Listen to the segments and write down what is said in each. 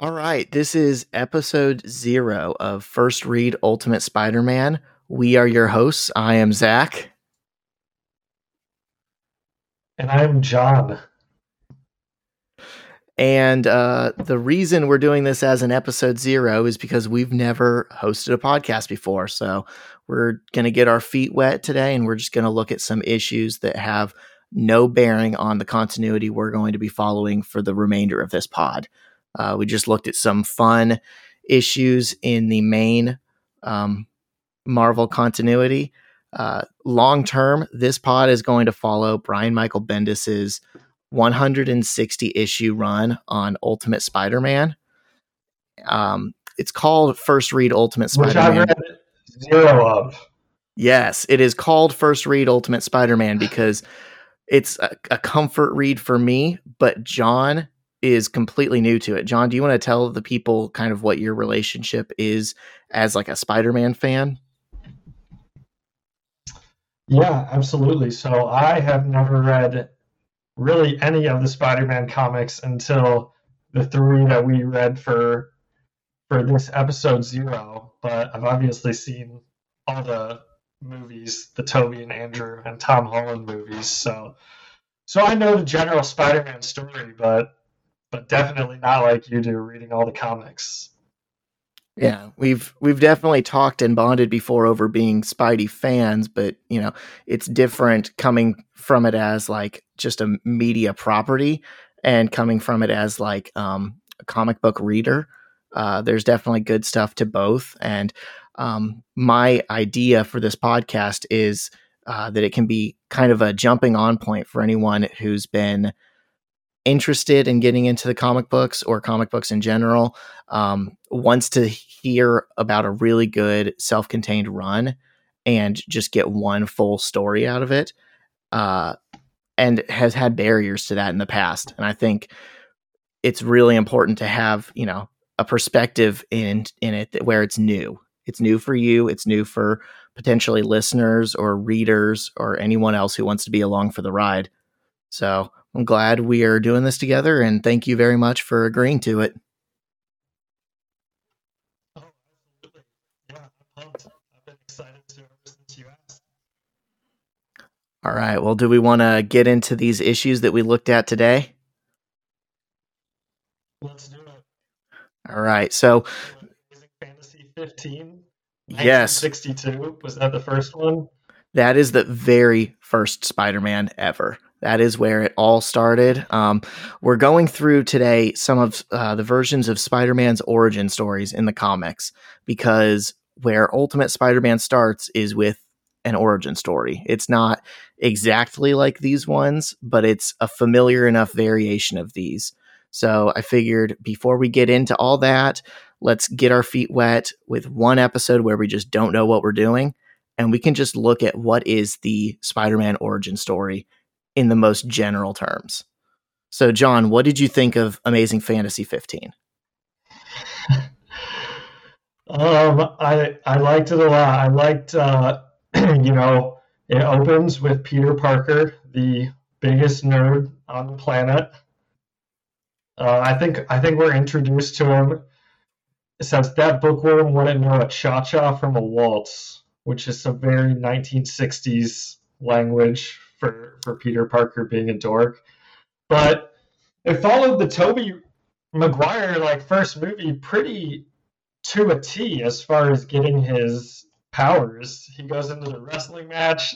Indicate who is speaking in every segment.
Speaker 1: All right, this is episode zero of First Read Ultimate Spider Man. We are your hosts. I am Zach.
Speaker 2: And I'm John.
Speaker 1: And uh, the reason we're doing this as an episode zero is because we've never hosted a podcast before. So we're going to get our feet wet today and we're just going to look at some issues that have no bearing on the continuity we're going to be following for the remainder of this pod. Uh, we just looked at some fun issues in the main um, Marvel continuity. Uh, long term, this pod is going to follow Brian Michael Bendis's 160 issue run on Ultimate Spider Man. Um, it's called First Read Ultimate Spider Man.
Speaker 2: Zero of.
Speaker 1: Yes, it is called First Read Ultimate Spider Man because it's a, a, comfort read for me, but John is completely new to it. John, do you want to tell the people kind of what your relationship is as like a Spider Man fan?
Speaker 2: Yeah, absolutely. So I have never read really any of the Spider-Man comics until the three that we read for for this episode zero. But I've obviously seen all the movies, the Tobey and Andrew and Tom Holland movies. So so I know the general Spider-Man story, but but definitely not like you do reading all the comics.
Speaker 1: Yeah, we've we've definitely talked and bonded before over being Spidey fans, but you know, it's different coming from it as like just a media property and coming from it as like um, a comic book reader. Uh, there's definitely good stuff to both, and um, my idea for this podcast is uh, that it can be kind of a jumping on point for anyone who's been interested in getting into the comic books or comic books in general um, wants to hear about a really good self-contained run and just get one full story out of it uh, and has had barriers to that in the past. And i think it's really important to have you know a perspective in in it where it's new. It's new for you. It's new for potentially listeners or readers or anyone else who wants to be along for the ride. So I'm glad we are doing this together and thank you very much for agreeing to it.
Speaker 2: Oh, absolutely. Yeah, I'm pumped. I've been excited to ever since you asked.
Speaker 1: All right. Well, do we want to get into these issues that we looked at today?
Speaker 2: Let's do it.
Speaker 1: All right. So,
Speaker 2: Amazing Fantasy 15.
Speaker 1: Yes.
Speaker 2: 62. Was that the first one?
Speaker 1: That is the very first Spider Man ever. That is where it all started. Um, we're going through today some of uh, the versions of Spider Man's origin stories in the comics because where Ultimate Spider Man starts is with an origin story. It's not exactly like these ones, but it's a familiar enough variation of these. So I figured before we get into all that, let's get our feet wet with one episode where we just don't know what we're doing. And we can just look at what is the Spider Man origin story in the most general terms. So, John, what did you think of Amazing Fantasy 15?
Speaker 2: um, I I liked it a lot. I liked, uh, you know, it opens with Peter Parker, the biggest nerd on the planet. Uh, I think I think we're introduced to him. since that bookworm wouldn't know a cha cha from a waltz, which is some very 1960s language for for Peter Parker being a dork. But it followed the Tobey Maguire like first movie pretty to a T as far as getting his powers. He goes into the wrestling match,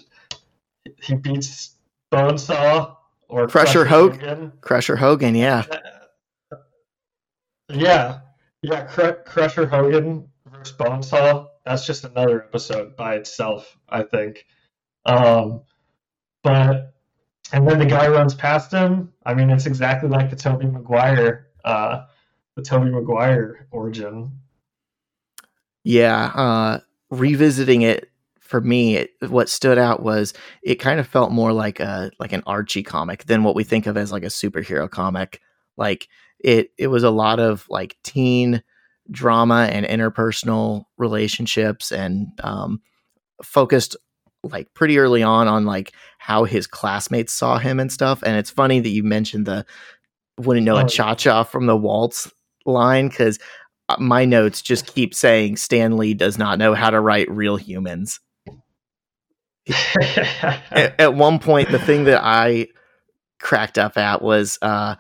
Speaker 2: he beats Bonesaw or
Speaker 1: Crusher, Crusher Hogan. Hogan. Crusher Hogan, yeah.
Speaker 2: Yeah. Yeah, Cr- Crusher Hogan versus Bonesaw. That's just another episode by itself, I think. Um, but and then the guy runs past him. I mean, it's exactly like the Tobey Maguire, uh, the Tobey Maguire origin.
Speaker 1: Yeah, uh, revisiting it for me, it, what stood out was it kind of felt more like a like an Archie comic than what we think of as like a superhero comic. Like it, it was a lot of like teen drama and interpersonal relationships and um, focused like pretty early on on like how his classmates saw him and stuff. And it's funny that you mentioned the wouldn't know oh, a cha cha from the waltz line because uh, my notes just keep saying Stan Lee does not know how to write real humans. at, at, one point, the thing that I cracked up at was uh,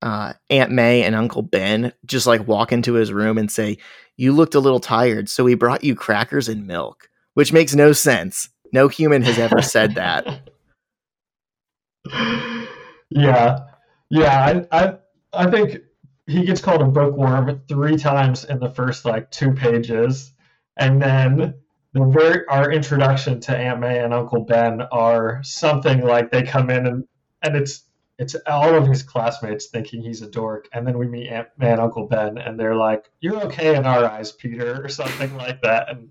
Speaker 1: uh, Aunt May and Uncle Ben just like walk into his room and say, You looked a little tired, so we brought you crackers and milk, which makes no sense. No human has ever said that.
Speaker 2: yeah. Yeah. I, I, I think he gets called a bookworm three times in the first like two pages. And then the very our introduction to Aunt May and Uncle Ben are something like they come in and and it's it's all of his classmates thinking he's a dork, and then we meet Aunt May and Uncle Ben, and they're like, "You're okay in our eyes, Peter," or something like that, and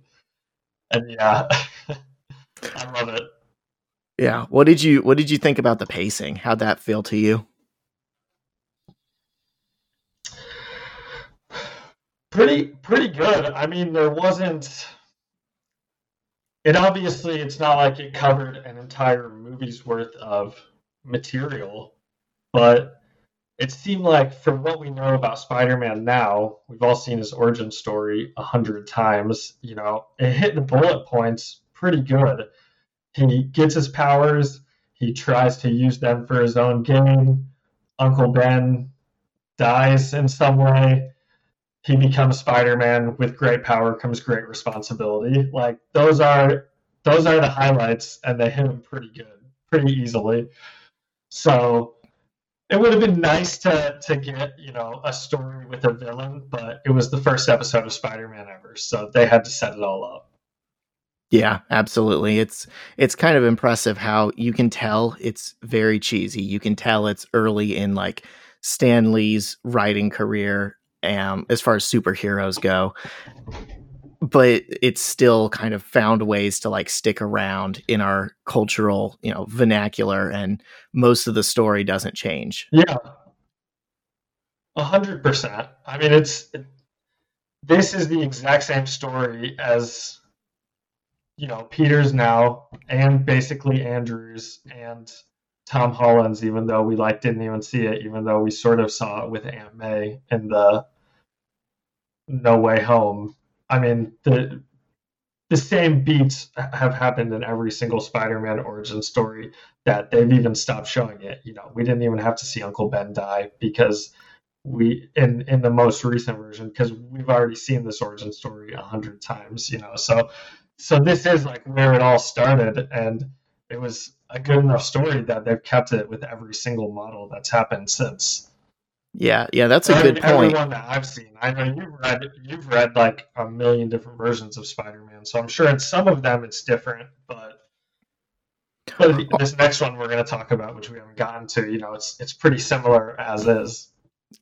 Speaker 2: and yeah, I love it.
Speaker 1: Yeah, what did you what did you think about the pacing? How'd that feel to you?
Speaker 2: Pretty pretty good. I mean, there wasn't it obviously it's not like it covered an entire movie's worth of material, but it seemed like from what we know about Spider-Man now, we've all seen his origin story a hundred times. You know, it hit the bullet points pretty good. He gets his powers. He tries to use them for his own gain. Uncle Ben dies in some way. He becomes Spider-Man. With great power comes great responsibility. Like those are those are the highlights, and they hit him pretty good, pretty easily. So it would have been nice to to get you know a story with a villain, but it was the first episode of Spider-Man ever, so they had to set it all up.
Speaker 1: Yeah, absolutely. It's it's kind of impressive how you can tell it's very cheesy. You can tell it's early in like Stan Lee's writing career um, as far as superheroes go but it's still kind of found ways to like stick around in our cultural you know vernacular and most of the story doesn't change
Speaker 2: yeah a hundred percent i mean it's it, this is the exact same story as you know peter's now and basically andrews and tom holland's even though we like didn't even see it even though we sort of saw it with aunt may in the no way home I mean, the the same beats have happened in every single Spider-Man origin story that they've even stopped showing it. You know, we didn't even have to see Uncle Ben die because we in in the most recent version because we've already seen this origin story a hundred times. You know, so so this is like where it all started, and it was a good enough story that they've kept it with every single model that's happened since.
Speaker 1: Yeah, yeah, that's a good point.
Speaker 2: Everyone that I've seen, I know you've read you've read like a million different versions of Spider-Man, so I'm sure in some of them it's different, but but this next one we're going to talk about, which we haven't gotten to, you know, it's it's pretty similar as is.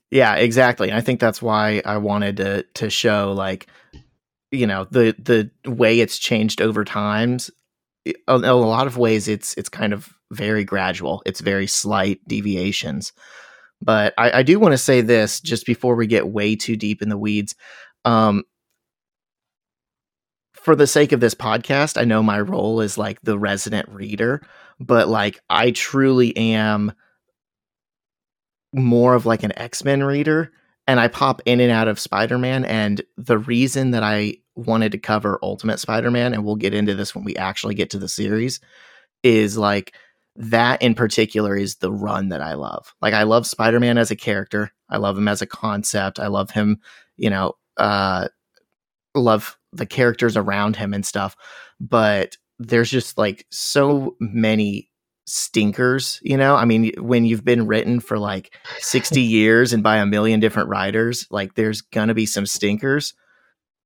Speaker 1: Yeah, exactly. And I think that's why I wanted to to show like you know the the way it's changed over times. In a lot of ways, it's it's kind of very gradual. It's very slight deviations. But I, I do want to say this just before we get way too deep in the weeds. Um, for the sake of this podcast, I know my role is like the resident reader, but like I truly am more of like an X Men reader. And I pop in and out of Spider Man. And the reason that I wanted to cover Ultimate Spider Man, and we'll get into this when we actually get to the series, is like that in particular is the run that I love. Like I love Spider-Man as a character. I love him as a concept. I love him, you know, uh love the characters around him and stuff. But there's just like so many stinkers, you know? I mean, when you've been written for like 60 years and by a million different writers, like there's going to be some stinkers.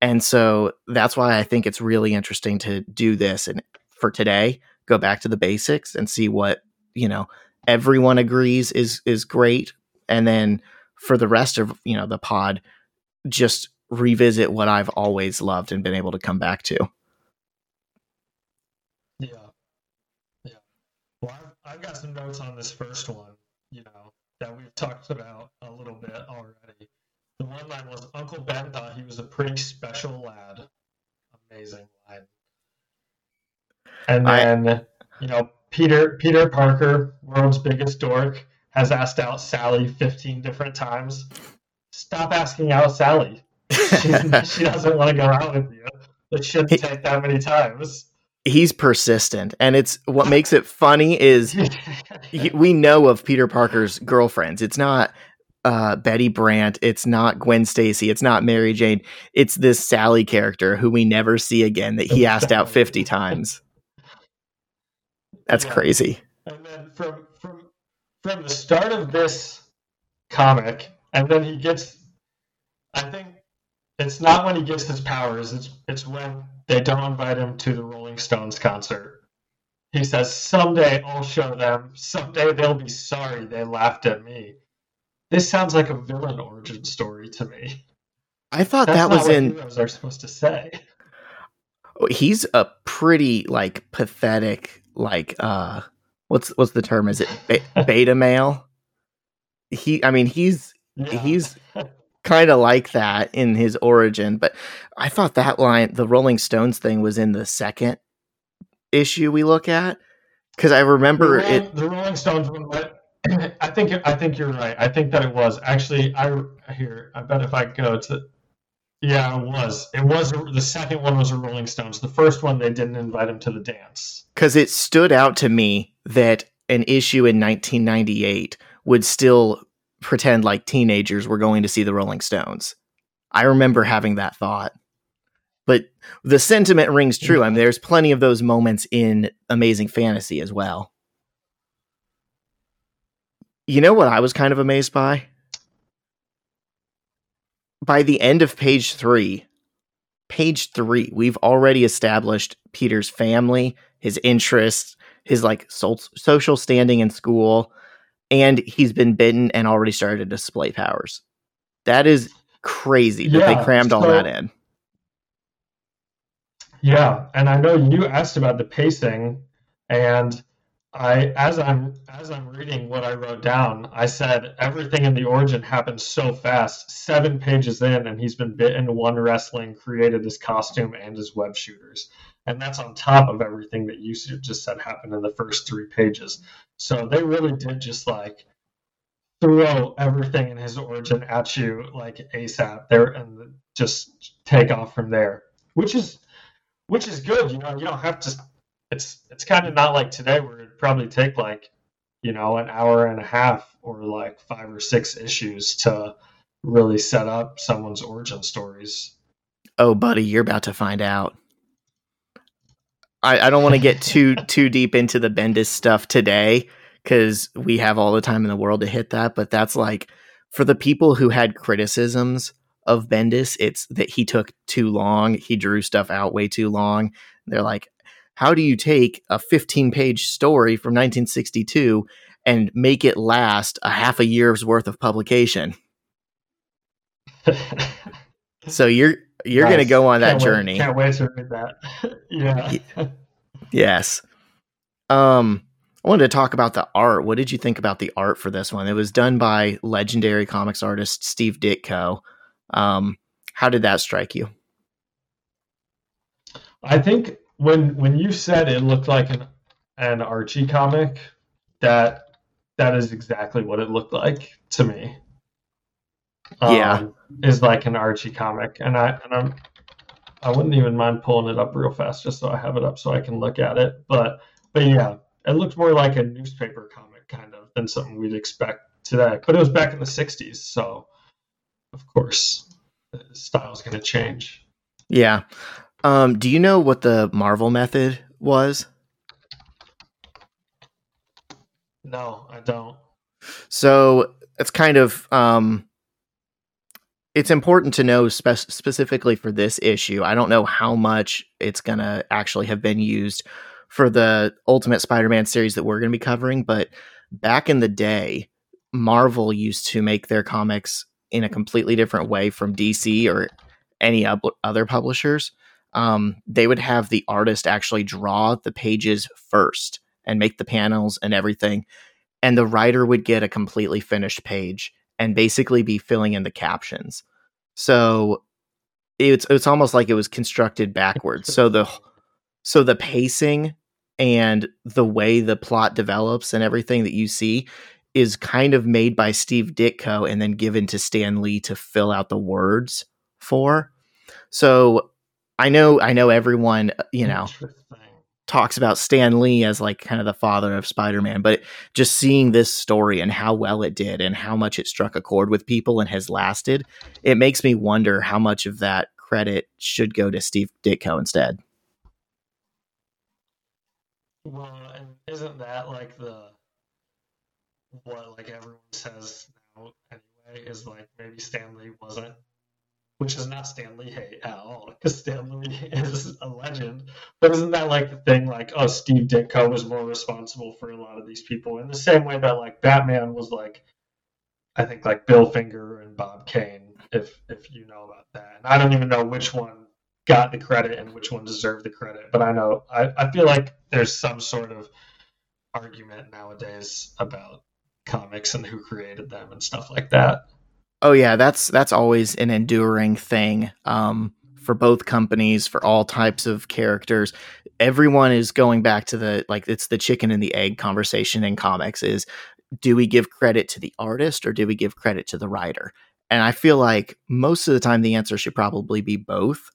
Speaker 1: And so that's why I think it's really interesting to do this and for today go back to the basics and see what you know everyone agrees is is great and then for the rest of you know the pod just revisit what i've always loved and been able to come back to
Speaker 2: yeah i've, got some notes on this first one you know that we've talked about a little bit already the one line was uncle ben thought he was a pretty special lad amazing line and then, I, you know, Peter Peter Parker, world's biggest dork, has asked out Sally 15 different times. stop asking out Sally. She, she doesn't want to go out with you. It shouldn't take that many times.
Speaker 1: He's persistent, and it's what makes it funny is he, we know of Peter Parker's girlfriends. It's not uh, Betty Brant. It's not Gwen Stacy. It's not Mary Jane. It's this Sally character who we never see again that he asked out 50 times. That's yeah. crazy.
Speaker 2: And then from from from the start of this comic, and then he gets I think it's not when he gets his powers, it's it's when they don't invite him to the Rolling Stones concert. He says, Someday I'll show them. Someday they'll be sorry they laughed at me. This sounds like a villain origin story to me.
Speaker 1: I thought That's that was in.
Speaker 2: Heroes are supposed to say.
Speaker 1: Oh, he's a pretty like pathetic like uh what's what's the term? Is it be- beta male? He, I mean, he's yeah. he's kind of like that in his origin, but I thought that line, the Rolling Stones thing, was in the second issue we look at because I remember
Speaker 2: the
Speaker 1: Rolling, it.
Speaker 2: The Rolling Stones one, I think I think you're right. I think that it was actually. I here. I bet if I go to, yeah, it was. It was the second one was a Rolling Stones. The first one they didn't invite him to the dance
Speaker 1: because it stood out to me that an issue in 1998 would still pretend like teenagers were going to see the Rolling Stones. I remember having that thought. But the sentiment rings true. I mean, there's plenty of those moments in Amazing Fantasy as well. You know what I was kind of amazed by? By the end of page three, page three, we've already established Peter's family, his interests, his like social standing in school, and he's been bitten and already started to display powers. That is crazy yeah, that they crammed so, all that in.
Speaker 2: Yeah, and I know you asked about the pacing, and I as I'm as I'm reading what I wrote down, I said everything in the origin happened so fast. Seven pages in, and he's been bitten, won wrestling, created his costume and his web shooters, and that's on top of everything that you just said happened in the first three pages. So they really did just like throw everything in his origin at you like ASAP there and just take off from there, which is which is good. You know, you don't have to. It's it's kind of not like today where it'd probably take like you know an hour and a half or like five or six issues to really set up someone's origin stories.
Speaker 1: Oh, buddy, you're about to find out. I, I don't want to get too too deep into the Bendis stuff today because we have all the time in the world to hit that. But that's like for the people who had criticisms of Bendis, it's that he took too long. He drew stuff out way too long. They're like, how do you take a 15 page story from 1962 and make it last a half a year's worth of publication? so you're you're nice. going to go on
Speaker 2: can't
Speaker 1: that
Speaker 2: wait,
Speaker 1: journey.
Speaker 2: Can't wait to read that. yeah.
Speaker 1: yes. Um, I wanted to talk about the art. What did you think about the art for this one? It was done by legendary comics artist Steve Ditko. Um, how did that strike you?
Speaker 2: I think when when you said it looked like an an Archie comic, that that is exactly what it looked like to me.
Speaker 1: Um, yeah,
Speaker 2: is like an Archie comic, and I and I'm I wouldn't even mind pulling it up real fast just so I have it up so I can look at it. But but yeah, it looked more like a newspaper comic kind of than something we'd expect today. But it was back in the '60s, so of course the style's going to change.
Speaker 1: Yeah. Um, do you know what the Marvel method was?
Speaker 2: No, I don't.
Speaker 1: So it's kind of um, it's important to know spe- specifically for this issue. I don't know how much it's going to actually have been used for the Ultimate Spider Man series that we're going to be covering, but back in the day, Marvel used to make their comics in a completely different way from DC or any other publishers. Um, they would have the artist actually draw the pages first and make the panels and everything. And the writer would get a completely finished page and basically be filling in the captions. So it's it's almost like it was constructed backwards. So the so the pacing and the way the plot develops and everything that you see is kind of made by Steve Ditko and then given to Stan Lee to fill out the words for. So I know I know everyone, uh, you know, talks about Stan Lee as like kind of the father of Spider-Man, but just seeing this story and how well it did and how much it struck a chord with people and has lasted, it makes me wonder how much of that credit should go to Steve Ditko instead.
Speaker 2: Well, and isn't that like the what like everyone says now anyway is like maybe Stan Lee wasn't which is not Stan Lee hate at all, because Stan Lee is a legend. But isn't that like the thing, like, oh, Steve Ditko was more responsible for a lot of these people in the same way that like Batman was like, I think like Bill Finger and Bob Kane, if if you know about that. And I don't even know which one got the credit and which one deserved the credit, but I know I, I feel like there's some sort of argument nowadays about comics and who created them and stuff like that.
Speaker 1: Oh yeah, that's that's always an enduring thing um, for both companies for all types of characters. Everyone is going back to the like it's the chicken and the egg conversation in comics is do we give credit to the artist or do we give credit to the writer? And I feel like most of the time the answer should probably be both.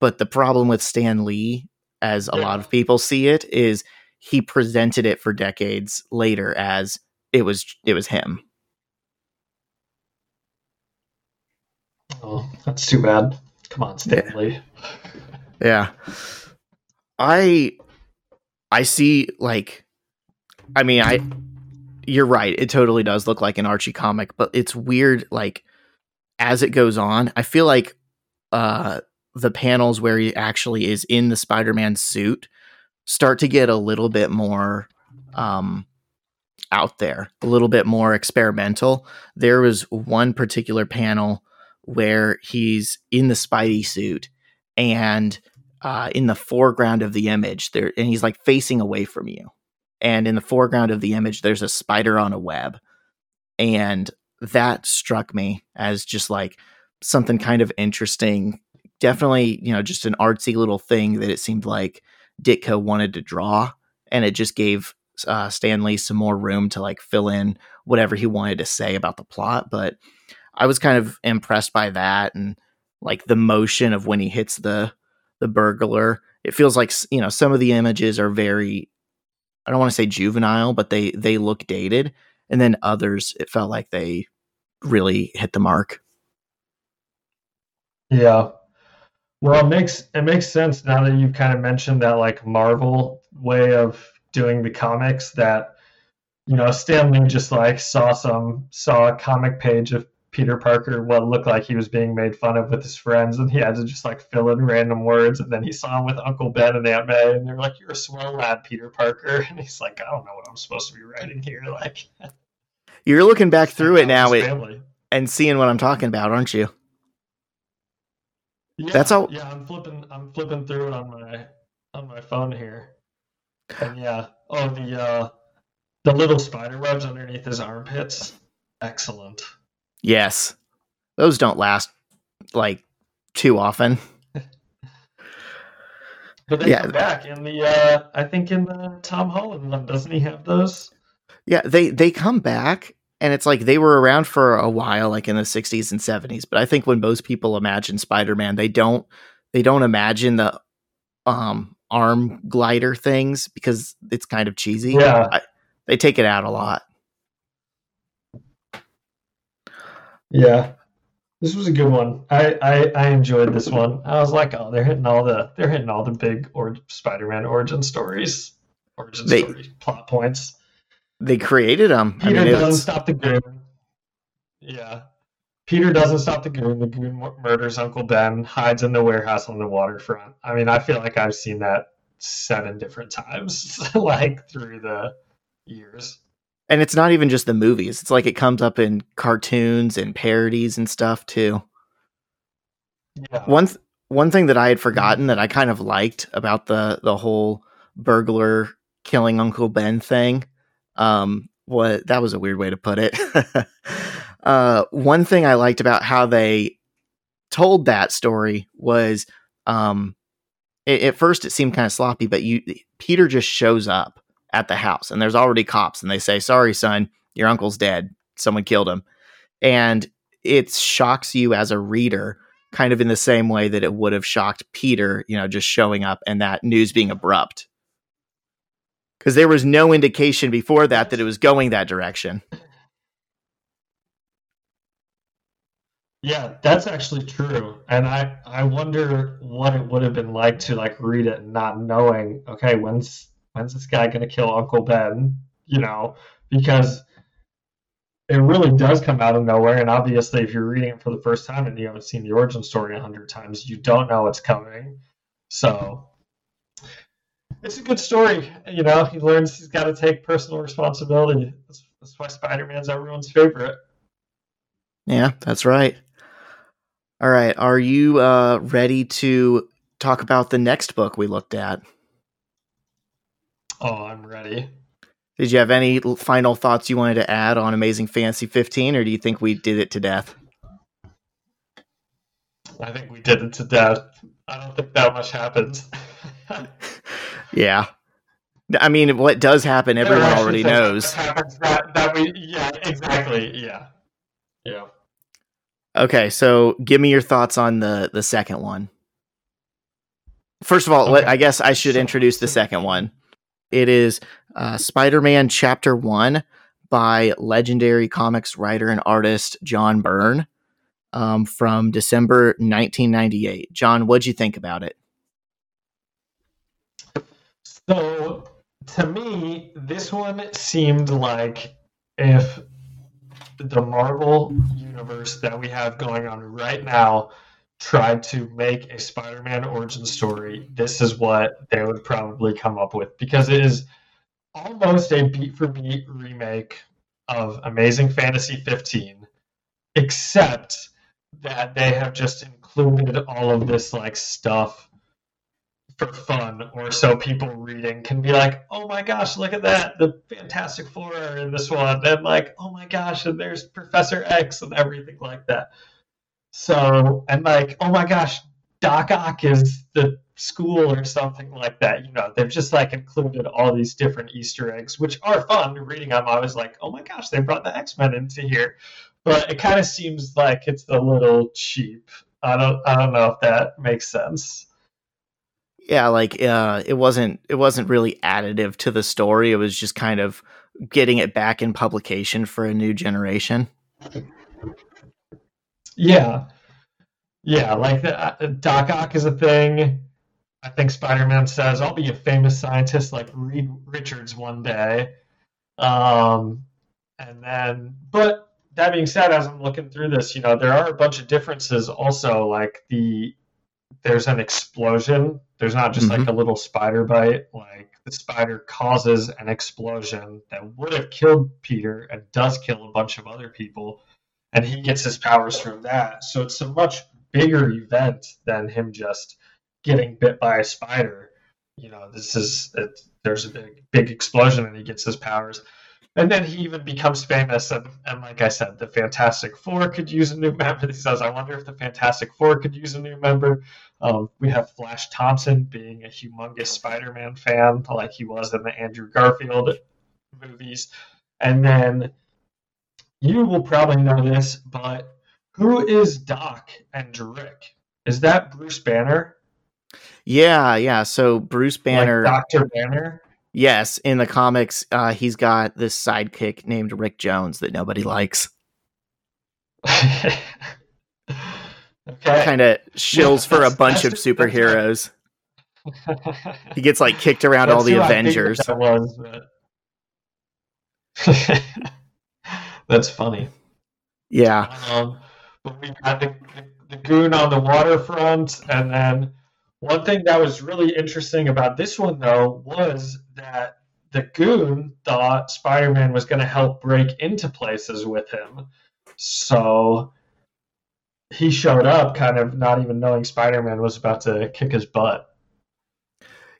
Speaker 1: But the problem with Stan Lee, as a yeah. lot of people see it, is he presented it for decades later as it was it was him
Speaker 2: Oh, that's too bad. Come on, Stan Lee.
Speaker 1: Yeah. I I see like I mean I you're right. It totally does look like an Archie comic, but it's weird like as it goes on, I feel like uh the panels where he actually is in the Spider-Man suit start to get a little bit more um out there, a little bit more experimental. There was one particular panel where he's in the Spidey suit and uh, in the foreground of the image there, and he's like facing away from you. And in the foreground of the image, there's a spider on a web, and that struck me as just like something kind of interesting. Definitely, you know, just an artsy little thing that it seemed like Ditko wanted to draw, and it just gave uh, Stan Lee some more room to like fill in whatever he wanted to say about the plot. But I was kind of impressed by that and like the motion of when he hits the the burglar. It feels like you know some of the images are very I don't want to say juvenile, but they they look dated, and then others it felt like they really hit the mark.
Speaker 2: Yeah. Well, it makes it makes sense now that you've kind of mentioned that like Marvel way of doing the comics that you know Stan Lee just like saw some saw a comic page of Peter Parker what looked like he was being made fun of with his friends, and he had to just like fill in random words. And then he saw him with Uncle Ben and Aunt May, and they're like, "You're a swell lad, Peter Parker." And he's like, "I don't know what I'm supposed to be writing here." Like,
Speaker 1: you're looking back through it now it, and seeing what I'm talking about, aren't you?
Speaker 2: Yeah, That's all. Yeah, I'm flipping. I'm flipping through it on my on my phone here, and yeah, oh the uh, the little spider webs underneath his armpits, excellent.
Speaker 1: Yes. Those don't last like too often.
Speaker 2: but they yeah. come back in the uh I think in the Tom Holland one, doesn't he have those?
Speaker 1: Yeah, they they come back and it's like they were around for a while like in the 60s and 70s, but I think when most people imagine Spider-Man, they don't they don't imagine the um arm glider things because it's kind of cheesy.
Speaker 2: Yeah.
Speaker 1: I, they take it out a lot.
Speaker 2: Yeah, this was a good one. I, I, I enjoyed this one. I was like, oh, they're hitting all the they're hitting all the big or Spider-Man origin stories, origin they, story plot points.
Speaker 1: They created them.
Speaker 2: Peter I mean, doesn't stop the goon. Yeah, Peter doesn't stop the goon. The goon murders Uncle Ben, hides in the warehouse on the waterfront. I mean, I feel like I've seen that seven different times, like through the years
Speaker 1: and it's not even just the movies. It's like it comes up in cartoons and parodies and stuff too. Yeah. one th- one thing that i had forgotten that i kind of liked about the the whole burglar killing uncle ben thing um what that was a weird way to put it. Uh one thing i liked about how they told that story was um it, at first it seemed kind of sloppy but you peter just shows up at the house and there's already cops and they say sorry son your uncle's dead. Someone killed him. And it shocks you as a reader kind of in the same way that it would have shocked Peter, you know, just showing up and that news being abrupt. Because there was no indication before that that it was going that direction.
Speaker 2: Yeah, that's actually true. And I, I wonder what it would have been like to like read it not knowing, okay, when's when's this guy gonna kill Uncle Ben? You know, because it really does come out of nowhere. And obviously, if you're reading it for the first time and you haven't seen the origin story a hundred times, you don't know what's coming. So it's a good story. You know, he learns he's got to take personal responsibility. That's, that's why Spider Man's everyone's favorite.
Speaker 1: Yeah, that's right. All right. Are you uh, ready to talk about the next book we looked at?
Speaker 2: Oh, I'm ready.
Speaker 1: Did you have any final thoughts you wanted to add on Amazing Fantasy 15, or do you think we did it to death?
Speaker 2: I think we did it to death. I don't think that much happens.
Speaker 1: yeah. I mean, what does happen, everyone already knows.
Speaker 2: That, that we, yeah, exactly. Yeah. Yeah.
Speaker 1: Okay, so give me your thoughts on the the second one. First of all, okay. let, I guess I should so, introduce the second one. It is uh, Spider Man Chapter 1 by legendary comics writer and artist John Byrne um, from December 1998. John, what'd you think about it?
Speaker 2: So, to me, this one seemed like if the Marvel universe that we have going on right now tried to make a Spider-Man origin story, this is what they would probably come up with because it is almost a beat for beat remake of Amazing Fantasy 15, except that they have just included all of this like stuff for fun or so people reading can be like, oh my gosh, look at that. The Fantastic Four in this one. And like, oh my gosh, and there's Professor X and everything like that. So, and like, oh my gosh, Doc Ock is the school or something like that. You know, they've just like included all these different Easter eggs, which are fun. Reading them, I was like, oh my gosh, they brought the X Men into here. But it kind of seems like it's a little cheap. I don't, I don't know if that makes sense.
Speaker 1: Yeah, like uh, it wasn't, it wasn't really additive to the story. It was just kind of getting it back in publication for a new generation.
Speaker 2: Yeah, yeah, like the, uh, Doc Ock is a thing. I think Spider Man says, "I'll be a famous scientist like Reed Richards one day." Um, and then, but that being said, as I'm looking through this, you know, there are a bunch of differences. Also, like the there's an explosion. There's not just mm-hmm. like a little spider bite. Like the spider causes an explosion that would have killed Peter and does kill a bunch of other people and he gets his powers from that. So it's a much bigger event than him just getting bit by a spider. You know, this is it, there's a big big explosion and he gets his powers. And then he even becomes famous. And, and like I said, the Fantastic Four could use a new member. He says, I wonder if the Fantastic Four could use a new member. Um, we have Flash Thompson being a humongous Spider Man fan, like he was in the Andrew Garfield movies. And then you will probably know this, but who is Doc and Rick? Is that Bruce Banner?
Speaker 1: Yeah, yeah. So Bruce Banner,
Speaker 2: like Doctor Banner.
Speaker 1: Yes, in the comics, uh, he's got this sidekick named Rick Jones that nobody likes. okay. Kind of shills yeah, for a bunch of superheroes. he gets like kicked around all the Avengers.
Speaker 2: That was, but... That's funny.
Speaker 1: Yeah.
Speaker 2: Um, but we got the, the, the goon on the waterfront, and then one thing that was really interesting about this one, though, was that the goon thought Spider Man was going to help break into places with him. So he showed up kind of not even knowing Spider Man was about to kick his butt.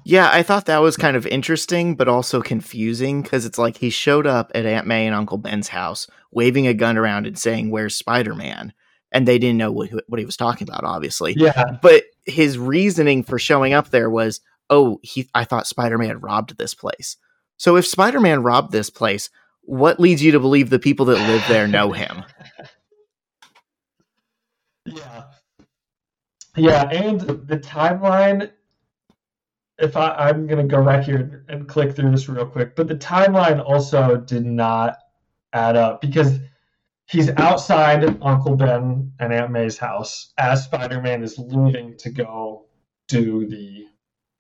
Speaker 1: Yeah, I thought that was kind of interesting, but also confusing because it's like he showed up at Aunt May and Uncle Ben's house, waving a gun around and saying, "Where's Spider Man?" And they didn't know what what he was talking about, obviously.
Speaker 2: Yeah.
Speaker 1: But his reasoning for showing up there was, "Oh, he I thought Spider Man robbed this place." So if Spider Man robbed this place, what leads you to believe the people that live there know him?
Speaker 2: yeah. Yeah, and the timeline if I, I'm gonna go back here and click through this real quick, but the timeline also did not add up because he's outside Uncle Ben and Aunt May's house as Spider-Man is leaving to go do the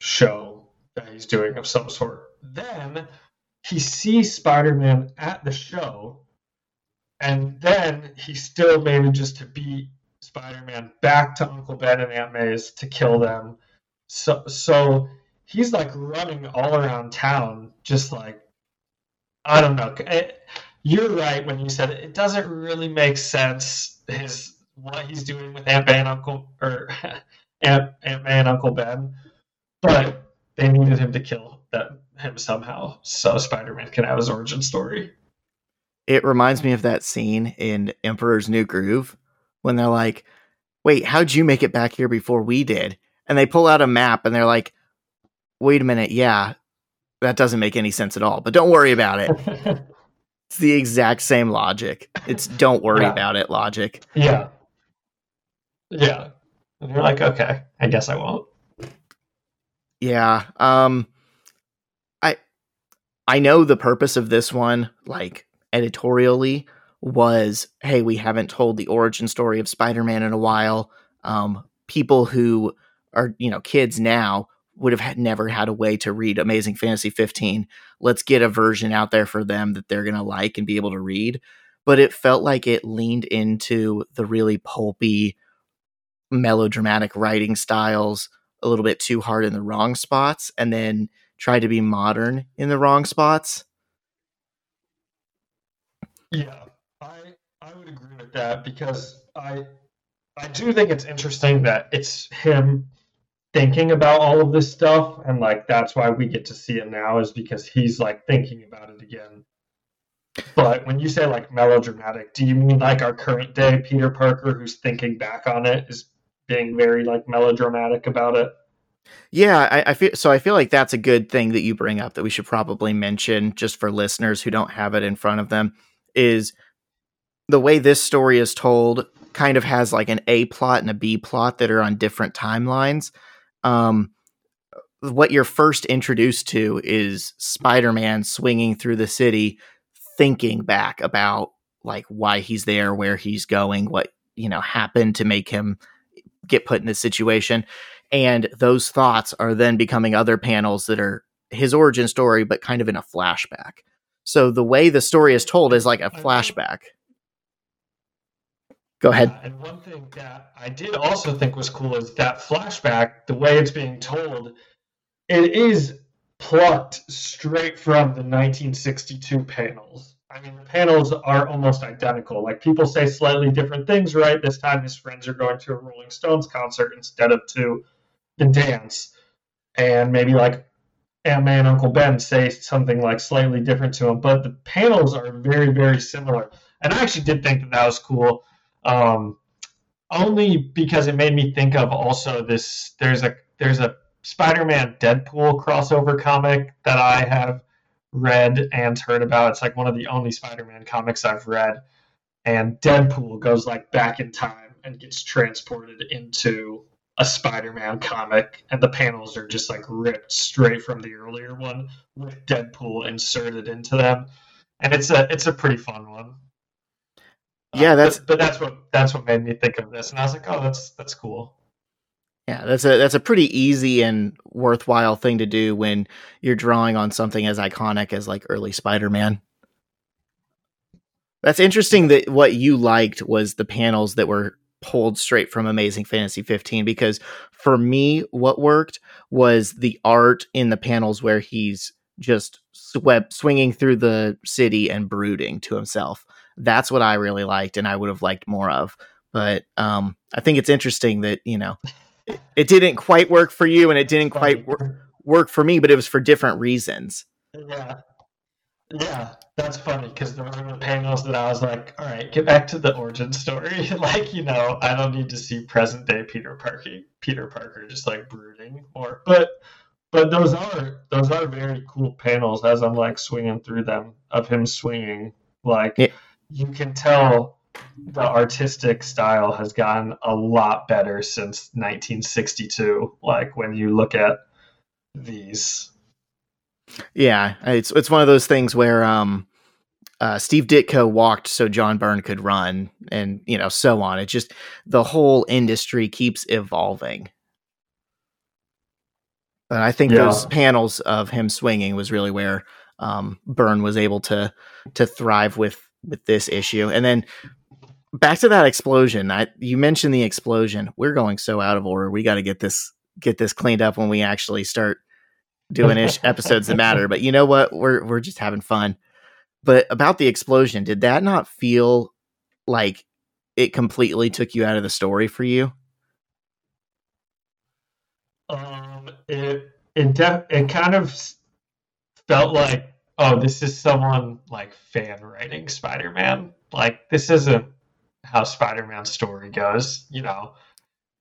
Speaker 2: show that he's doing of some sort. Then he sees Spider-Man at the show, and then he still manages to beat Spider-Man back to Uncle Ben and Aunt May's to kill them. So so he's like running all around town, just like I don't know. It, eh, you're right when you said it doesn't really make sense his what he's doing with Aunt May and Uncle or Aunt Aunt May and Uncle Ben, but they needed him to kill that him somehow so Spider-Man can have his origin story.
Speaker 1: It reminds me of that scene in Emperor's New Groove when they're like, "Wait, how'd you make it back here before we did?" And they pull out a map and they're like, wait a minute, yeah, that doesn't make any sense at all. But don't worry about it. it's the exact same logic. It's don't worry yeah. about it logic.
Speaker 2: Yeah. Yeah. And you're like, okay, I guess I won't.
Speaker 1: Yeah. Um I I know the purpose of this one, like editorially, was hey, we haven't told the origin story of Spider-Man in a while. Um people who are, you know, kids now would have never had a way to read Amazing Fantasy 15. Let's get a version out there for them that they're going to like and be able to read. But it felt like it leaned into the really pulpy, melodramatic writing styles a little bit too hard in the wrong spots and then tried to be modern in the wrong spots.
Speaker 2: Yeah, I I would agree with that because I I do think it's interesting that it's him thinking about all of this stuff and like that's why we get to see it now is because he's like thinking about it again. But when you say like melodramatic do you mean like our current day peter parker who's thinking back on it is being very like melodramatic about it?
Speaker 1: Yeah I, I feel so i feel like that's a good thing that you bring up that we should probably mention just for listeners who don't have it in front of them is the way this story is told kind of has like an a plot and a b plot that are on different timelines um, what you're first introduced to is Spider-Man swinging through the city, thinking back about like why he's there, where he's going, what you know happened to make him get put in this situation, and those thoughts are then becoming other panels that are his origin story, but kind of in a flashback. So the way the story is told is like a flashback. Go ahead.
Speaker 2: Yeah, and one thing that I did also think was cool is that flashback, the way it's being told, it is plucked straight from the 1962 panels. I mean, the panels are almost identical. Like people say slightly different things, right? This time his friends are going to a Rolling Stones concert instead of to the dance. And maybe like Aunt May and Uncle Ben say something like slightly different to him, but the panels are very, very similar. And I actually did think that that was cool um, only because it made me think of also this. There's a there's a Spider-Man Deadpool crossover comic that I have read and heard about. It's like one of the only Spider-Man comics I've read, and Deadpool goes like back in time and gets transported into a Spider-Man comic, and the panels are just like ripped straight from the earlier one with Deadpool inserted into them, and it's a it's a pretty fun one.
Speaker 1: Yeah, um, that's
Speaker 2: but, but, that's what that's what made me think of this, and I was like, oh, that's that's cool.
Speaker 1: Yeah, that's a that's a pretty easy and worthwhile thing to do when you're drawing on something as iconic as like early Spider-Man. That's interesting that what you liked was the panels that were pulled straight from Amazing Fantasy 15 because for me what worked was the art in the panels where he's just swept swinging through the city and brooding to himself that's what I really liked and I would have liked more of. But um, I think it's interesting that, you know, it, it didn't quite work for you and it didn't quite wor- work for me, but it was for different reasons.
Speaker 2: Yeah. Yeah, that's funny because there were panels that I was like, all right, get back to the origin story. like, you know, I don't need to see present day Peter Parker, Peter Parker just like brooding or, but but those are those are very cool panels as I'm like swinging through them of him swinging. Like
Speaker 1: Yeah.
Speaker 2: You can tell the artistic style has gotten a lot better since 1962. Like when you look at these.
Speaker 1: Yeah, it's it's one of those things where um, uh, Steve Ditko walked so John Byrne could run, and you know so on. It just the whole industry keeps evolving. But I think
Speaker 2: Yeah.
Speaker 1: those panels of him swinging was really where um, Byrne was able to to thrive with with this issue. And then back to that explosion. I you mentioned the explosion. We're going so out of order. We got to get this get this cleaned up when we actually start doing ish episodes that matter. But you know what? We're we're just having fun. But about the explosion, did that not feel like it completely took you out of the story for you?
Speaker 2: Um, it it def- it kind of felt like oh, this is someone like fan writing Spider-Man. Like this isn't how Spider-Man's story goes. You know,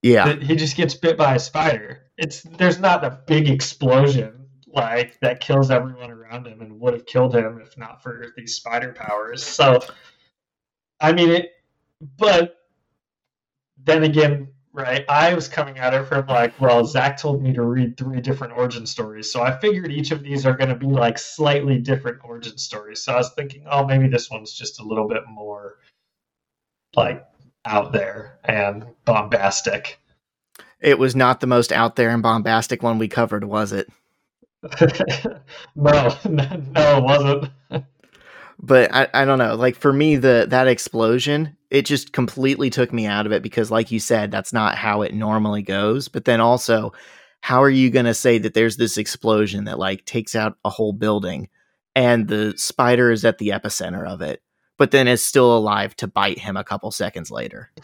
Speaker 1: Yeah.
Speaker 2: he just gets bit by a spider. It's there's not a big explosion like that kills everyone around him and would have killed him if not for these spider powers. So, I mean it, but then again, right? I was coming at it from like, well, Zach told me to read three different origin stories, so I figured each of these are going to be like slightly different origin stories. So I was thinking, oh, maybe this one's just a little bit more like out there and bombastic.
Speaker 1: It was not the most out there and bombastic one we covered, was it?
Speaker 2: no, no, it wasn't.
Speaker 1: But I, I don't know. Like for me, the that explosion, it just completely took me out of it because, like you said, that's not how it normally goes. But then also, how are you going to say that there's this explosion that like takes out a whole building and the spider is at the epicenter of it, but then is still alive to bite him a couple seconds later?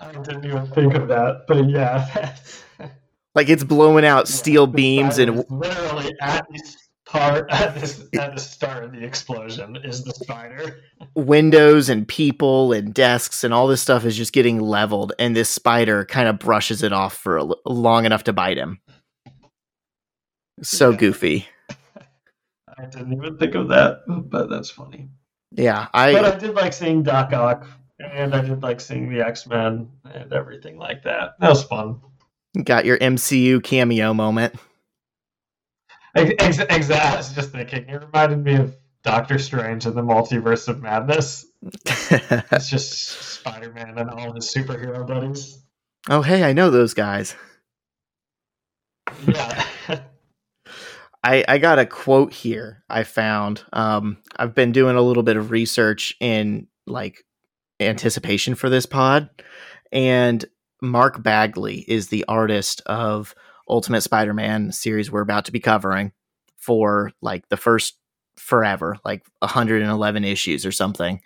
Speaker 2: I didn't even think of that, but yeah,
Speaker 1: Like it's blowing out steel beams and
Speaker 2: literally at the start at, this, at the start of the explosion is the spider.
Speaker 1: windows and people and desks and all this stuff is just getting leveled and this spider kind of brushes it off for a l- long enough to bite him so
Speaker 2: Yeah.
Speaker 1: goofy
Speaker 2: I didn't even think of that, but that's funny.
Speaker 1: yeah I.
Speaker 2: but
Speaker 1: i
Speaker 2: I did like seeing Doc Ock, and I did like seeing the X Men and everything like that. That was fun.
Speaker 1: got your mcu cameo moment
Speaker 2: Ex- ex- Exactly. I was just thinking. It reminded me of Doctor Strange and the Multiverse of Madness. It's just Spider Man and all his superhero buddies.
Speaker 1: oh hey i know those guys
Speaker 2: Yeah.
Speaker 1: I, I got a quote here I found. Um, I've been doing a little bit of research in like anticipation for this pod, and Mark Bagley is the artist of Ultimate Spider-Man series we're about to be covering for like the first forever, like 111 issues or something.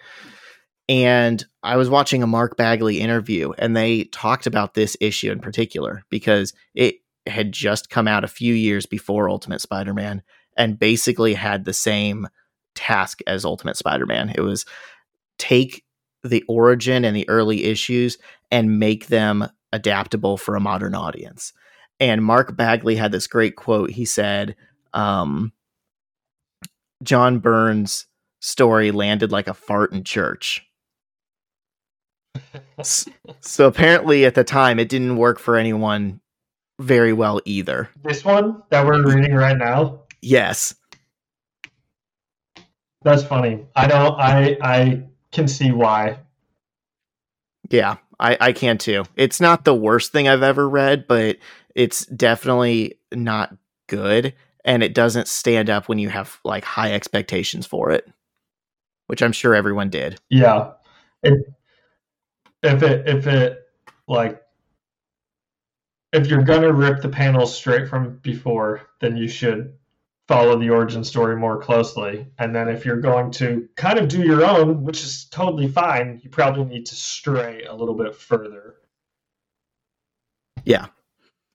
Speaker 1: And I was watching a Mark Bagley interview, and they talked about this issue in particular because it had just come out a few years before Ultimate Spider-Man and basically had the same task as Ultimate Spider-Man. It was take the origin and the early issues and make them adaptable for a modern audience. And Mark Bagley had this great quote. He said, um, John Byrne's story landed like a fart in church. So apparently at the time it didn't work for anyone very well either.
Speaker 2: this one that we're reading right now.
Speaker 1: Yes.
Speaker 2: That's funny. I don't. I I can see why.
Speaker 1: Yeah, I, I can too. It's not the worst thing I've ever read, but it's definitely not good. And it doesn't stand up when you have like high expectations for it, which I'm sure everyone did.
Speaker 2: Yeah. It, if it if it like if you're gonna rip the panels straight from before, then you should follow the origin story more closely. And then if you're going to kind of do your own, which is totally fine, you probably need to stray a little bit further.
Speaker 1: Yeah.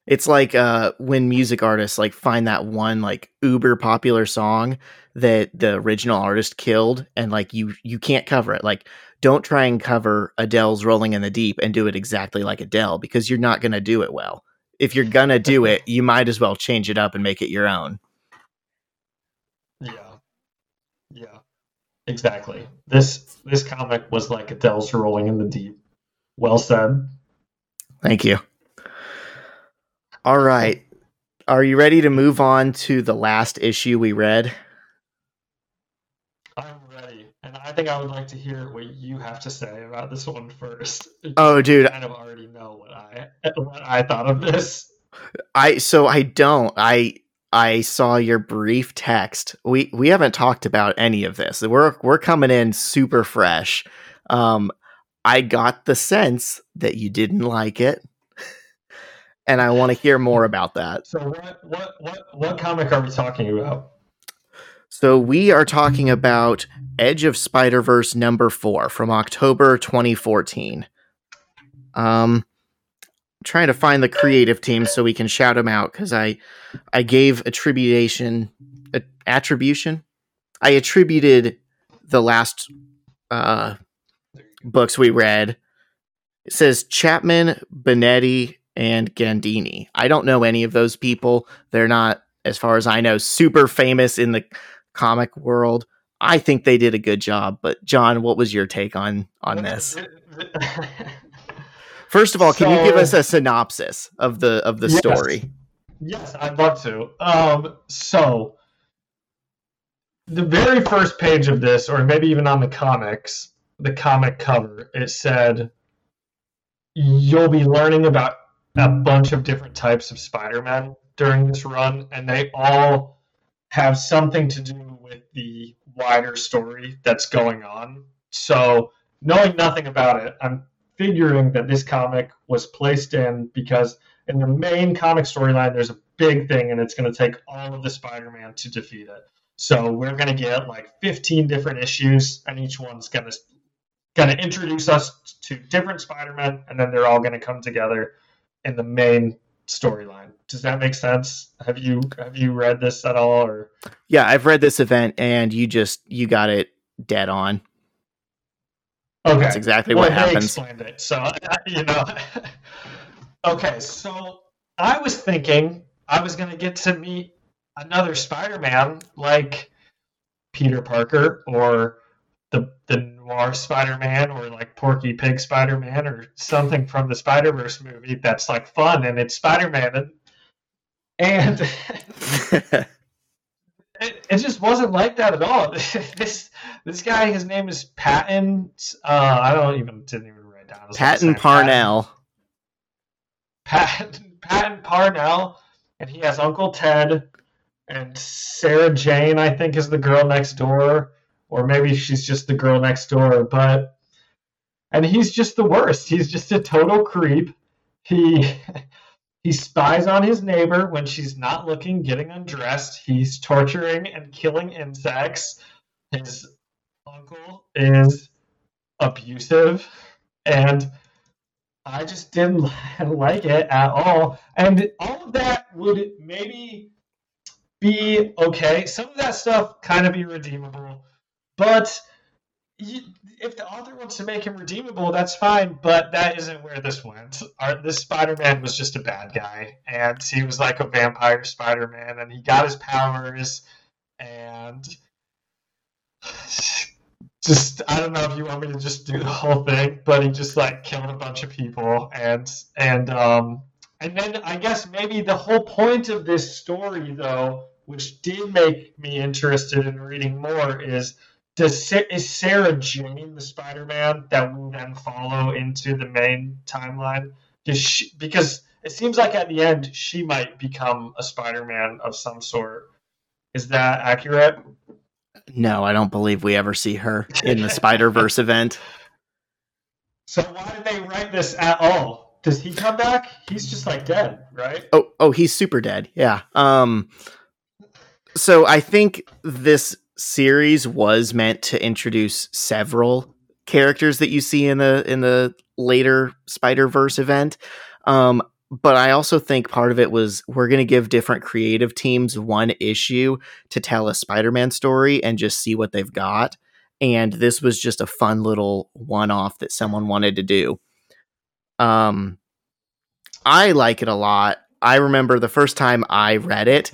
Speaker 1: It's like uh when music artists like find that one like uber popular song that the original artist killed and like you you can't cover it. Like don't try and cover Adele's Rolling in the Deep and do it exactly like Adele because you're not going to do it well. if you're gonna do it, you might as well change it up and make it your own.
Speaker 2: Yeah. Yeah. Exactly. This this comic was like Adele's rolling in the deep. Well said.
Speaker 1: Thank you. All right. Are you ready to move on to the last issue we read?
Speaker 2: I'm ready. And I think I would like to hear what you have to say about this one first.
Speaker 1: Oh, dude.
Speaker 2: I kind of already know what I what I thought of this.
Speaker 1: I so I don't. I I saw your brief text. We we haven't talked about any of this. We're we're coming in super fresh. Um I got the sense that you didn't like it. And I want to hear more about that.
Speaker 2: So what what what what comic are we talking about?
Speaker 1: So we are talking about Edge of Spider Verse number four from October 2014. Um, trying to find the creative team so we can shout them out because I I gave attribution a, attribution. I attributed the last uh, books we read. It says Chapman, Bonetti, and Gandini. I don't know any of those people. They're not, as far as I know, super famous in the comic world. I think they did a good job. But John, what was your take on on this? First of all, can so, you give us a synopsis of the of the yes. story?
Speaker 2: Yes, I'd love to. Um, so the very first page of this, or maybe even on the comics, the comic cover, it said you'll be learning about a bunch of different types of Spider-Man during this run, and they all have something to do with the wider story that's going on. So, knowing nothing about it, I'm figuring that this comic was placed in because in the main comic storyline, there's a big thing, and it's going to take all of the Spider-Man to defeat it. So we're going to get like 15 different issues, and each one's going to going to introduce us to different Spider-Man, and then they're all going to come together in the main storyline. Does that make sense? Have you have you read this at all? Or
Speaker 1: yeah, I've read this event, and you just you got it dead on.
Speaker 2: Okay,
Speaker 1: that's exactly well, what happens.
Speaker 2: Explained it, so you know. okay, so I was thinking I was going to get to meet another Spider-Man like Peter Parker or the the noir Spider-Man or like Porky Pig Spider-Man or something from the Spider-Verse movie that's like fun and it's Spider-Man and, and it, it just wasn't like that at all. this this guy, his name is Patton. Uh, I don't even didn't even write down.
Speaker 1: Patton Parnell.
Speaker 2: Patton Patton Parnell, and he has Uncle Ted and Sarah Jane. I think is the girl next door, or maybe she's just the girl next door. But and he's just the worst. He's just a total creep. He He spies on his neighbor when she's not looking, getting undressed. He's torturing and killing insects. His uncle is abusive. And I just didn't like it at all. And all of that would maybe be okay. Some of that stuff kind of be But if the author wants to make him redeemable, that's fine. But that isn't where this went. Our, this Spider-Man was just a bad guy, and he was like a vampire Spider-Man, and he got his powers, and just I don't know if you want me to just do the whole thing, but he just like killed a bunch of people, and and um and then I guess maybe the whole point of this story, though, which did make me interested in reading more, is does is Sarah Jane the Spider-Man that will then follow into the main timeline? She, because it seems like at the end she might become a Spider-Man of some sort. Is that accurate?
Speaker 1: No, I don't believe we ever see her in the Spider Verse event.
Speaker 2: So why did they write this at all? Does he come back? He's just like dead, right?
Speaker 1: Oh, oh, he's super dead. Yeah. Um. So I think this series was meant to introduce several characters that you see in the in the later Spider Verse event. Um, but I also think part of it was we're going to give different creative teams one issue to tell a Spider Man story and just see what they've got. And this was just a fun little one off that someone wanted to do. Um, I like it a lot. I remember the first time I read it,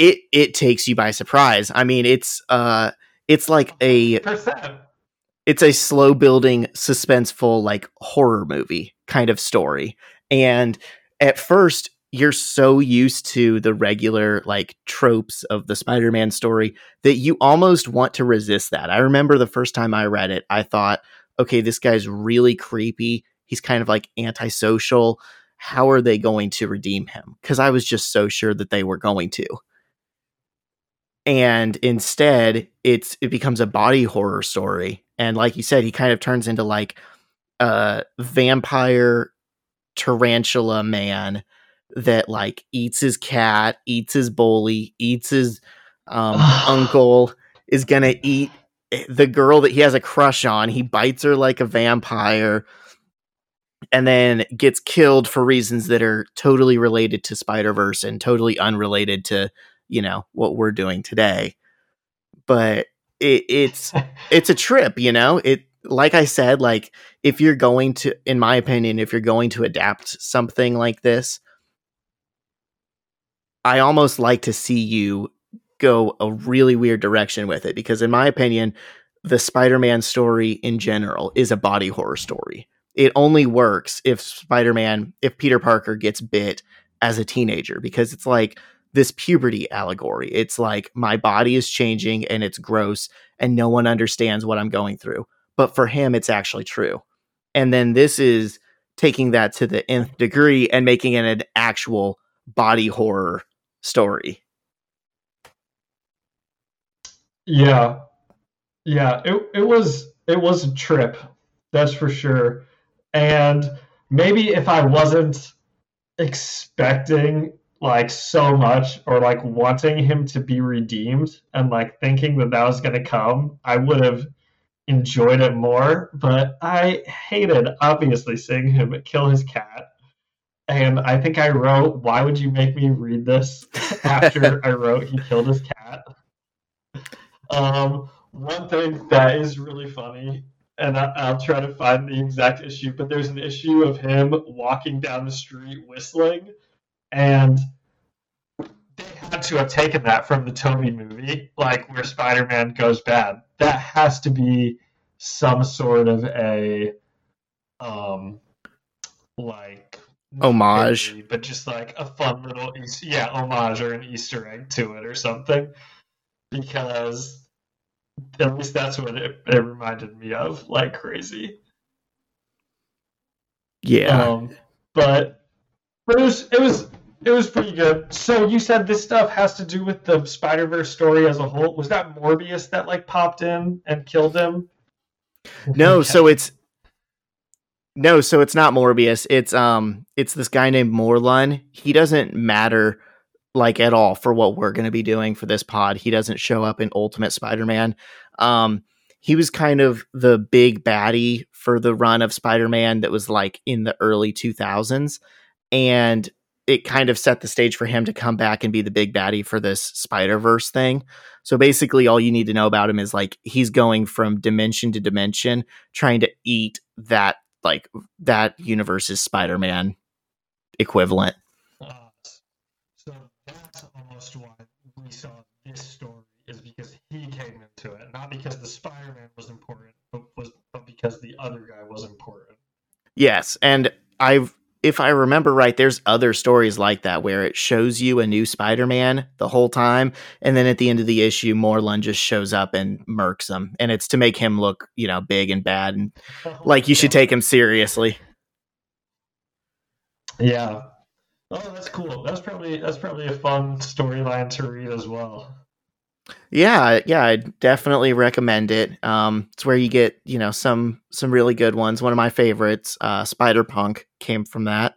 Speaker 1: it it takes you by surprise. I mean, it's uh it's like a
Speaker 2: Percent.
Speaker 1: it's a slow building suspenseful like horror movie kind of story. And at first you're so used to the regular like tropes of the Spider-Man story that you almost want to resist that. I remember the first time I read it, I thought, okay, this guy's really creepy. He's kind of like antisocial. How are they going to redeem him? Because I was just so sure that they were going to. And instead, it's it becomes a body horror story. And like you said, he kind of turns into like a vampire tarantula man that like eats his cat, eats his bully, eats his um, uncle, is gonna eat the girl that he has a crush on. He bites her like a vampire, and then gets killed for reasons that are totally related to Spider Verse and totally unrelated to you know what we're doing today. But it, it's it's a trip, you know. It like I said, like if you're going to, in my opinion, if you're going to adapt something like this, I almost like to see you go a really weird direction with it because, in my opinion, the Spider Man story in general is a body horror story. It only works if Spider Man, if Peter Parker gets bit as a teenager because it's like this puberty allegory. It's like my body is changing and it's gross and no one understands what I'm going through. But for him, it's actually true. And then this is taking that to the nth degree and making it an actual body horror story.
Speaker 2: Yeah. Yeah, it it was it was a trip. That's for sure. And maybe if I wasn't expecting like so much or like wanting him to be redeemed and like thinking that that was going to come, I would have enjoyed it more. But I hated obviously seeing him kill his cat and I think I wrote, "Why would you make me read this?" After I wrote, he killed his cat. Um, one thing that is really funny, and I, will try to find the exact issue, but there's an issue of him walking down the street whistling, and they had to have taken that from the Tobey movie, like where Spider-Man goes bad. That has to be some sort of a, um, like
Speaker 1: homage,
Speaker 2: maybe, but just like a fun little yeah homage or an Easter egg to it or something, because at least that's what it, it reminded me of, like crazy.
Speaker 1: Yeah,
Speaker 2: um, but but it was it was it was pretty good. So you said this stuff has to do with the Spider Verse story as a whole. Was that Morbius that like popped in and killed him?
Speaker 1: No, so it's no, so it's not Morbius. It's um it's this guy named Morlun. He doesn't matter like at all for what we're going to be doing for this pod. He doesn't show up in Ultimate Spider-Man. Um he was kind of the big baddie for the run of Spider-Man that was like in the early 2000s and it kind of set the stage for him to come back and be the big baddie for this Spider-Verse thing. So basically all you need to know about him is like he's going from dimension to dimension trying to eat that like that universe's Spider-Man equivalent. Uh,
Speaker 2: so that's almost why we saw this story is because he came into it, not because the Spider-Man was important, but was but because the other guy was important.
Speaker 1: Yes, and I've if I remember right, there's other stories like that where it shows you a new Spider-Man the whole time, and then at the end of the issue, Morlun just shows up and murks him, and it's to make him look, you know, big and bad, and like you should take him seriously.
Speaker 2: Yeah. Oh, that's cool. That's probably that's probably a fun storyline to read as well.
Speaker 1: Yeah, yeah, I definitely recommend it. Um, it's where you get you know some some really good ones. One of my favorites, uh, Spider Punk, came from that.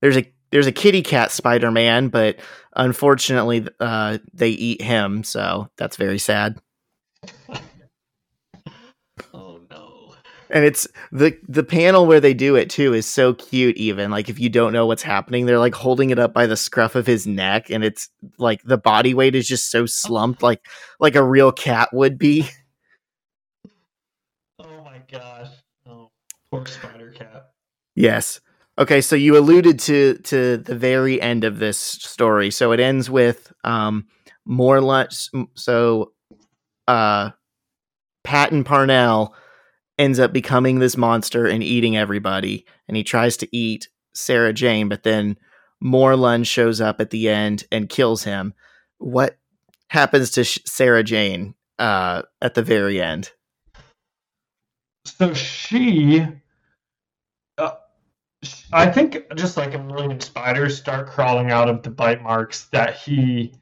Speaker 1: There's a there's a kitty cat Spider Man, but unfortunately, uh, they eat him, so that's very sad. and it's the the panel where they do it too is so cute even like if you don't know what's happening they're like holding it up by the scruff of his neck and it's like the body weight is just so slumped like like a real cat would be
Speaker 2: oh my gosh oh poor spider cat
Speaker 1: yes Okay, so you alluded to to the very end of this story. So it ends with um more lunch. So uh Patton Parnell ends up becoming this monster and eating everybody, and he tries to eat Sarah Jane, but then Morlun shows up at the end and kills him. What happens to Sarah Jane uh, at the very end?
Speaker 2: So she, uh, I think, just like a million spiders start crawling out of the bite marks that he,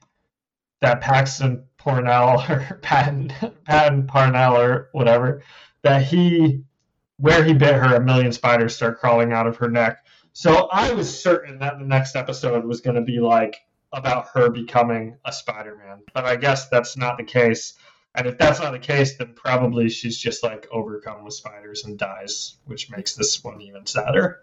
Speaker 2: that Paxton Parnell or Patton Patton Parnell or whatever, that he, where he bit her, a million spiders start crawling out of her neck. So I was certain that the next episode was going to be like about her becoming a Spider-Man, but I guess that's not the case. And if that's not the case, then probably she's just like overcome with spiders and dies, which makes this one even sadder.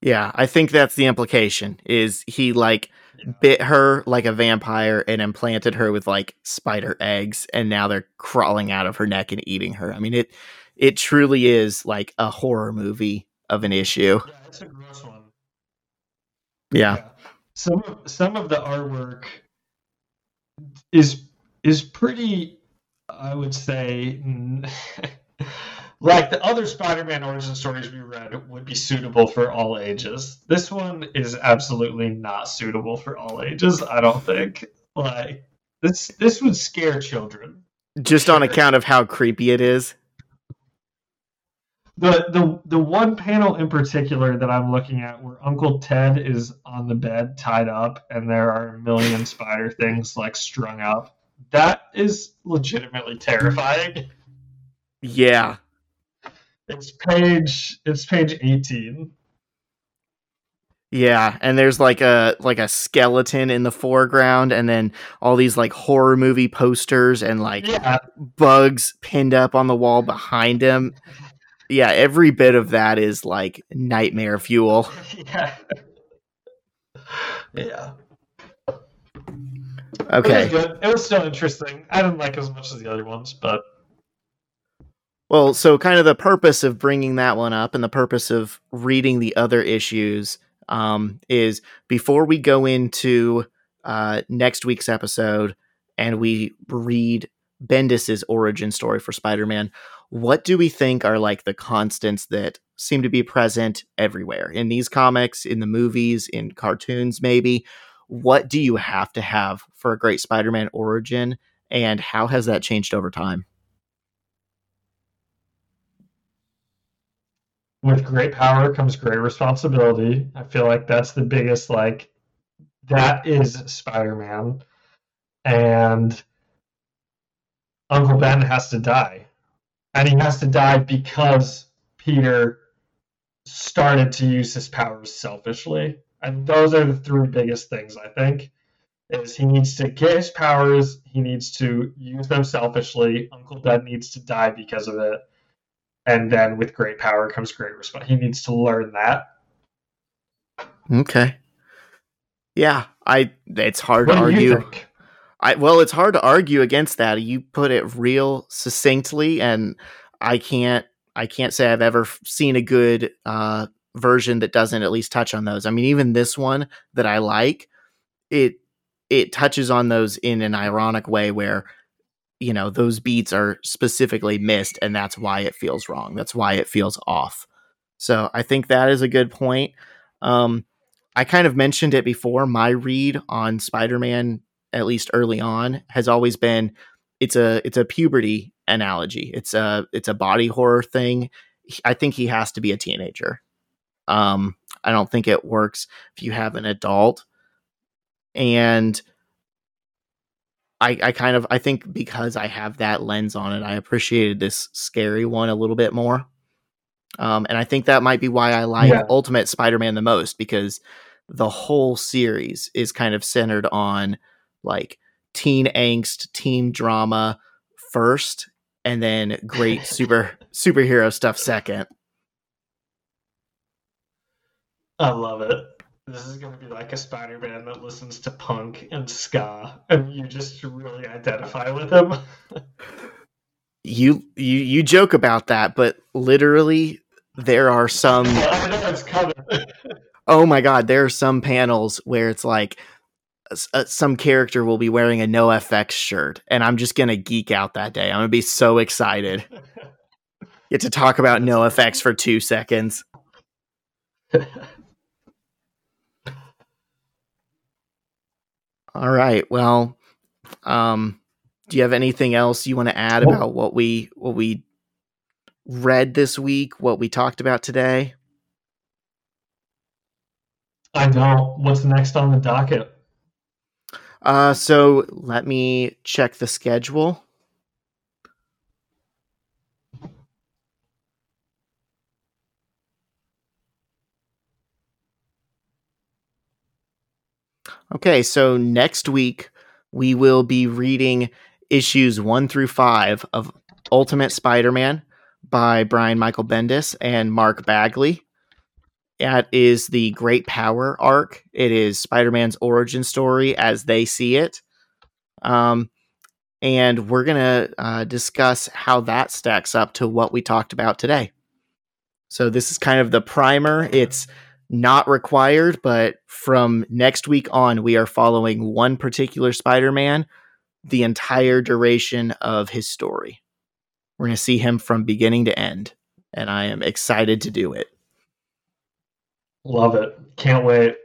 Speaker 1: Yeah, I think that's the implication. Is he like yeah. bit her like a vampire and implanted her with like spider eggs, and now they're crawling out of her neck and eating her? I mean it it truly is like a horror movie of an issue.
Speaker 2: Yeah, it's a gross one.
Speaker 1: Yeah. yeah.
Speaker 2: Some of, some of the artwork is is pretty I would say, like the other Spider-Man origin stories we read would be suitable for all ages. This one is absolutely not suitable for all ages. I don't think. Like this, this would scare children.
Speaker 1: Just on account of how creepy it is.
Speaker 2: The, the the one panel in particular that I'm looking at where Uncle Ted is on the bed tied up and there are a million spider things like strung up that is legitimately terrifying.
Speaker 1: Yeah.
Speaker 2: It's page it's page 18.
Speaker 1: Yeah, and there's like a like a skeleton in the foreground and then all these like horror movie posters and like
Speaker 2: yeah.
Speaker 1: bugs pinned up on the wall behind him. Yeah, every bit of that is like nightmare fuel.
Speaker 2: yeah. Yeah.
Speaker 1: Okay.
Speaker 2: It was. It was still interesting. I didn't like as much as the other ones, but
Speaker 1: well, so kind of the purpose of bringing that one up and the purpose of reading the other issues um, is before we go into uh, next week's episode and we read Bendis's origin story for Spider-Man, what do we think are like the constants that seem to be present everywhere in these comics, in the movies, in cartoons, maybe? what do you have to have for a great Spider-Man origin and how has that changed over time?
Speaker 2: With great power comes great responsibility. I feel like that's the biggest like that is Spider-Man and Uncle Ben has to die. And he has to die because Peter started to use his powers selfishly and those are the three biggest things I think. Is he needs to get his powers, he needs to use them selfishly. Uncle Ben needs to die because of it, and then with great power comes great response. He needs to learn that.
Speaker 1: Okay. Yeah, I. It's hard what to argue. I well, it's hard to argue against that. You put it real succinctly, and I can't. I can't say I've ever seen a good uh, version that doesn't at least touch on those. I mean, even this one that I like, it it touches on those in an ironic way where you know those beats are specifically missed and that's why it feels wrong. That's why it feels off. So I think that is a good point. Um, I kind of mentioned it before. My read on Spider-Man, at least early on, has always been it's a it's a puberty analogy. It's a it's a body horror thing. I think he has to be a teenager. Um, I don't think it works if you have an adult. And I, I kind of I think because I have that lens on it, I appreciated this scary one a little bit more. Um, and I think that might be why I like yeah. Ultimate Spider-Man the most because the whole series is kind of centered on like teen angst, teen drama first, and then great super superhero stuff second.
Speaker 2: I love it. This is going to be like a Spider Man that listens to punk and ska, and you just really identify with him.
Speaker 1: you you you joke about that, but literally there are some.
Speaker 2: I know it's coming.
Speaker 1: oh my god, there are some panels where it's like uh, some character will be wearing a NoFX shirt, and I'm just gonna geek out that day. I'm gonna be so excited. Get to talk about NoFX for two seconds. All right. Well, um, do you have anything else you want to add about what we what we read this week? What we talked about today?
Speaker 2: I know. What's next on the docket?
Speaker 1: Uh, so let me check the schedule. Okay, so next week we will be reading issues one through five of Ultimate Spider Man by Brian Michael Bendis and Mark Bagley. That is the Great Power arc. It is Spider Man's origin story as they see it. Um, and we're going to uh, discuss how that stacks up to what we talked about today. So, this is kind of the primer. It's not required, but from next week on, we are following one particular Spider Man the entire duration of his story. We're going to see him from beginning to end, and I am excited to do it.
Speaker 2: Love it. Can't wait.